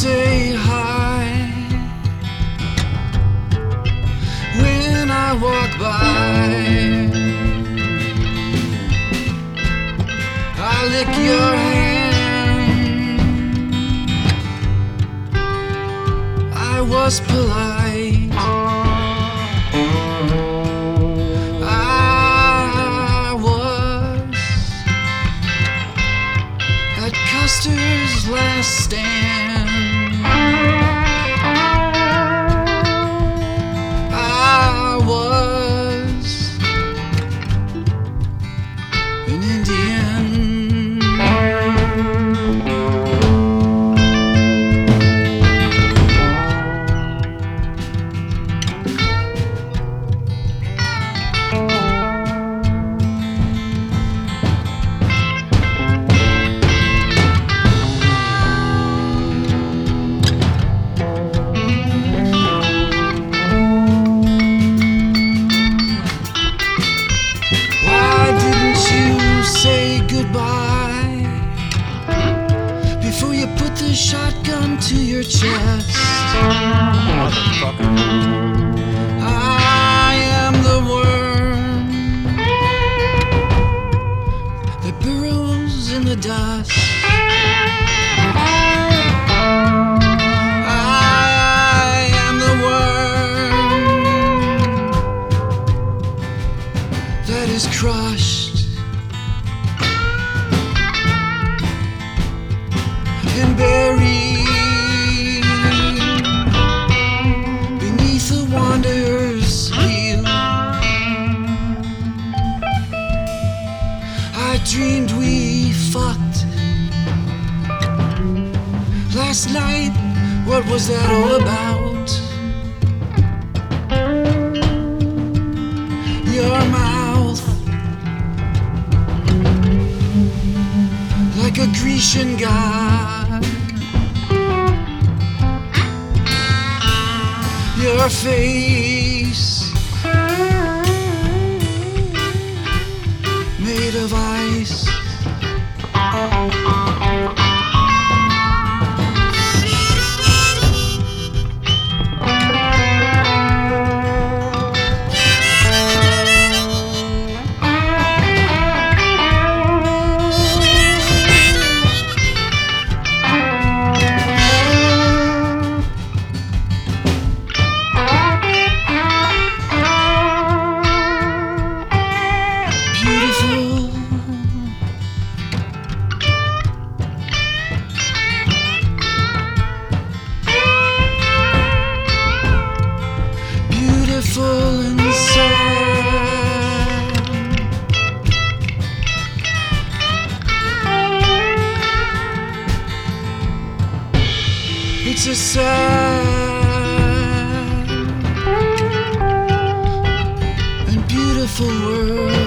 say hi when I walk by. I lick your hand. I was polite. I was at Custer's last stand. Indian. The shotgun to your chest? I am the worm that burrows in the dust. I am the worm that is crushed and buried beneath the wanderer's heel. I dreamed we fucked last night. What was that all about? Your mouth like a Grecian god. Your face made of ice. It's a sad and beautiful world.